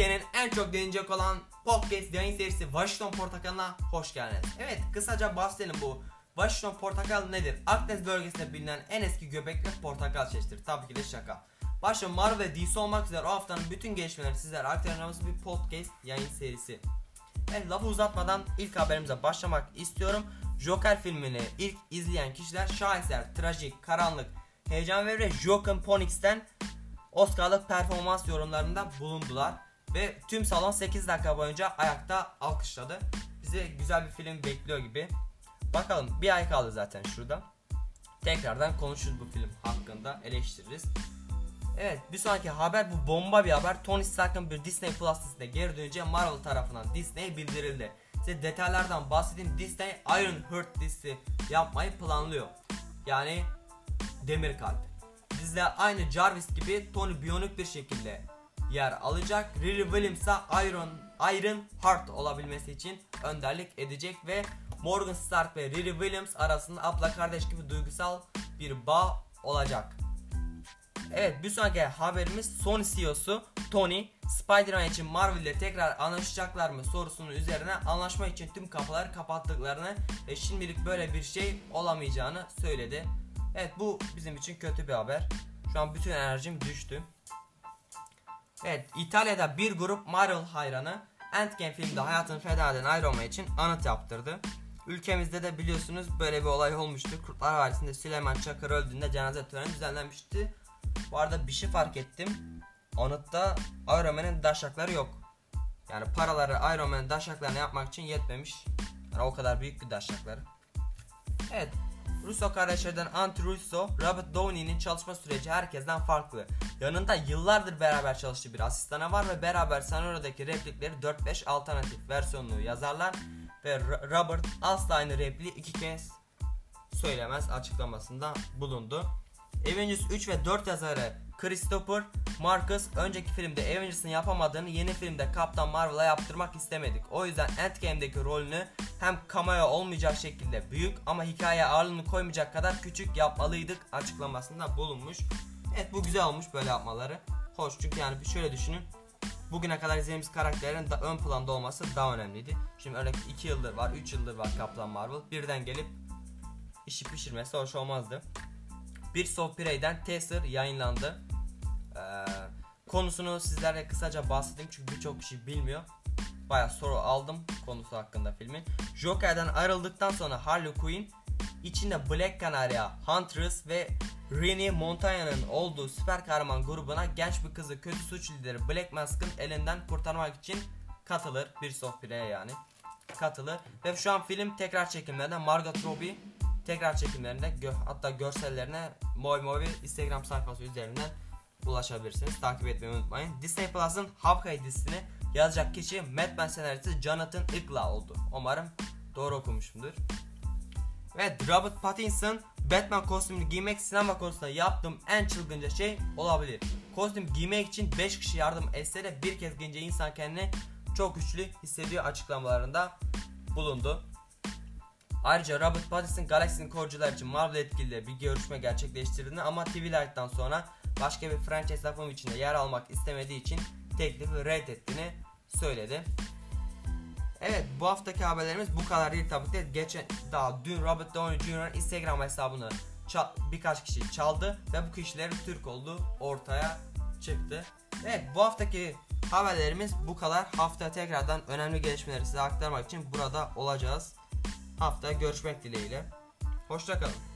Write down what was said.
Türkiye'nin en çok dinlenecek olan podcast yayın serisi Washington Portakalı'na hoş geldiniz. Evet kısaca bahsedelim bu Washington Portakal nedir? Akdeniz bölgesinde bilinen en eski göbekli portakal çeşididir. Tabii ki de şaka. Başta Marvel ve DC olmak üzere o haftanın bütün gelişmeleri sizlere aktaracağımız bir podcast yayın serisi. Evet lafı uzatmadan ilk haberimize başlamak istiyorum. Joker filmini ilk izleyen kişiler şaheser, trajik, karanlık, heyecan verici Joaquin Phoenix'ten Oscar'lık performans yorumlarında bulundular. Ve tüm salon 8 dakika boyunca ayakta alkışladı. Bize güzel bir film bekliyor gibi. Bakalım bir ay kaldı zaten şurada. Tekrardan konuşuruz bu film hakkında eleştiririz. Evet bir sonraki haber bu bomba bir haber. Tony Stark'ın bir Disney Plus dizisinde geri döneceği Marvel tarafından Disney'e bildirildi. Size detaylardan bahsedeyim. Disney Iron Heart dizisi yapmayı planlıyor. Yani Demir Kalp. Dizide aynı Jarvis gibi Tony biyonik bir şekilde yer alacak. Riri Williams'a Iron, Iron Heart olabilmesi için önderlik edecek ve Morgan Stark ve Riri Williams arasında abla kardeş gibi duygusal bir bağ olacak. Evet bir sonraki haberimiz Sony CEO'su Tony Spider-Man için Marvel ile tekrar anlaşacaklar mı sorusunun üzerine anlaşma için tüm kapıları kapattıklarını ve şimdilik böyle bir şey olamayacağını söyledi. Evet bu bizim için kötü bir haber. Şu an bütün enerjim düştü. Evet İtalya'da bir grup Marvel hayranı Endgame filmde hayatını feda eden Iron Man için anıt yaptırdı. Ülkemizde de biliyorsunuz böyle bir olay olmuştu. Kurtlar Vadisi'nde Süleyman Çakır öldüğünde cenaze töreni düzenlenmişti. Bu arada bir şey fark ettim. Anıtta Iron Man'in daşakları yok. Yani paraları Iron Man'in daşaklarını yapmak için yetmemiş. Yani o kadar büyük bir daşakları. Evet. Russo kardeşlerden Anti Russo, Robert Downey'nin çalışma süreci herkesten farklı. Yanında yıllardır beraber çalıştığı bir asistana var ve beraber senaryodaki replikleri 4-5 alternatif versiyonunu yazarlar ve Robert asla aynı repliği iki kez söylemez açıklamasında bulundu. Avengers 3 ve 4 yazarı Christopher Marcus önceki filmde Avengers'ın yapamadığını yeni filmde Kaptan Marvel'a yaptırmak istemedik. O yüzden Endgame'deki rolünü hem cameo olmayacak şekilde büyük ama hikaye ağırlığını koymayacak kadar küçük yapmalıydık açıklamasında bulunmuş. Evet bu güzel olmuş böyle yapmaları. Hoş çünkü yani şöyle düşünün. Bugüne kadar izlediğimiz karakterlerin da ön planda olması daha önemliydi. Şimdi örnek 2 yıldır var, 3 yıldır var Kaptan Marvel. Birden gelip işi pişirmesi hoş olmazdı. Bir of Prey'den teaser yayınlandı. Ee, konusunu sizlerle kısaca bahsedeyim çünkü birçok kişi bilmiyor. Baya soru aldım konusu hakkında filmin. Joker'den ayrıldıktan sonra Harley Quinn içinde Black Canary, Huntress ve Rennie Montana'nın olduğu süper kahraman grubuna genç bir kızı kötü suç lideri Black Mask'ın elinden kurtarmak için katılır. Bir of Prey'e yani katılır. Ve şu an film tekrar çekimlerinde Margot Robbie tekrar çekimlerinde gö hatta görsellerine Moy Moy Instagram sayfası üzerinden ulaşabilirsiniz. Takip etmeyi unutmayın. Disney Plus'ın Hawkeye dizisini yazacak kişi Batman senaristi Jonathan Ikla oldu. Umarım doğru okumuşumdur. Ve Robert Pattinson Batman kostümünü giymek sinema konusunda yaptığım en çılgınca şey olabilir. Kostüm giymek için 5 kişi yardım etse de bir kez giyince insan kendini çok güçlü hissediyor açıklamalarında bulundu. Ayrıca Robert Pattinson Galaxy'nin korucular için Marvel etkiliyle bir görüşme gerçekleştirdiğini ama Twilight'tan sonra başka bir franchise yapım içinde yer almak istemediği için teklifi reddettiğini söyledi. Evet bu haftaki haberlerimiz bu kadar değil tabii ki. Geçen daha dün Robert Downey Jr. Instagram hesabını birkaç kişi çaldı ve bu kişilerin Türk olduğu ortaya çıktı. Evet bu haftaki haberlerimiz bu kadar. Hafta tekrardan önemli gelişmeleri size aktarmak için burada olacağız. Haftaya görüşmek dileğiyle. Hoşçakalın.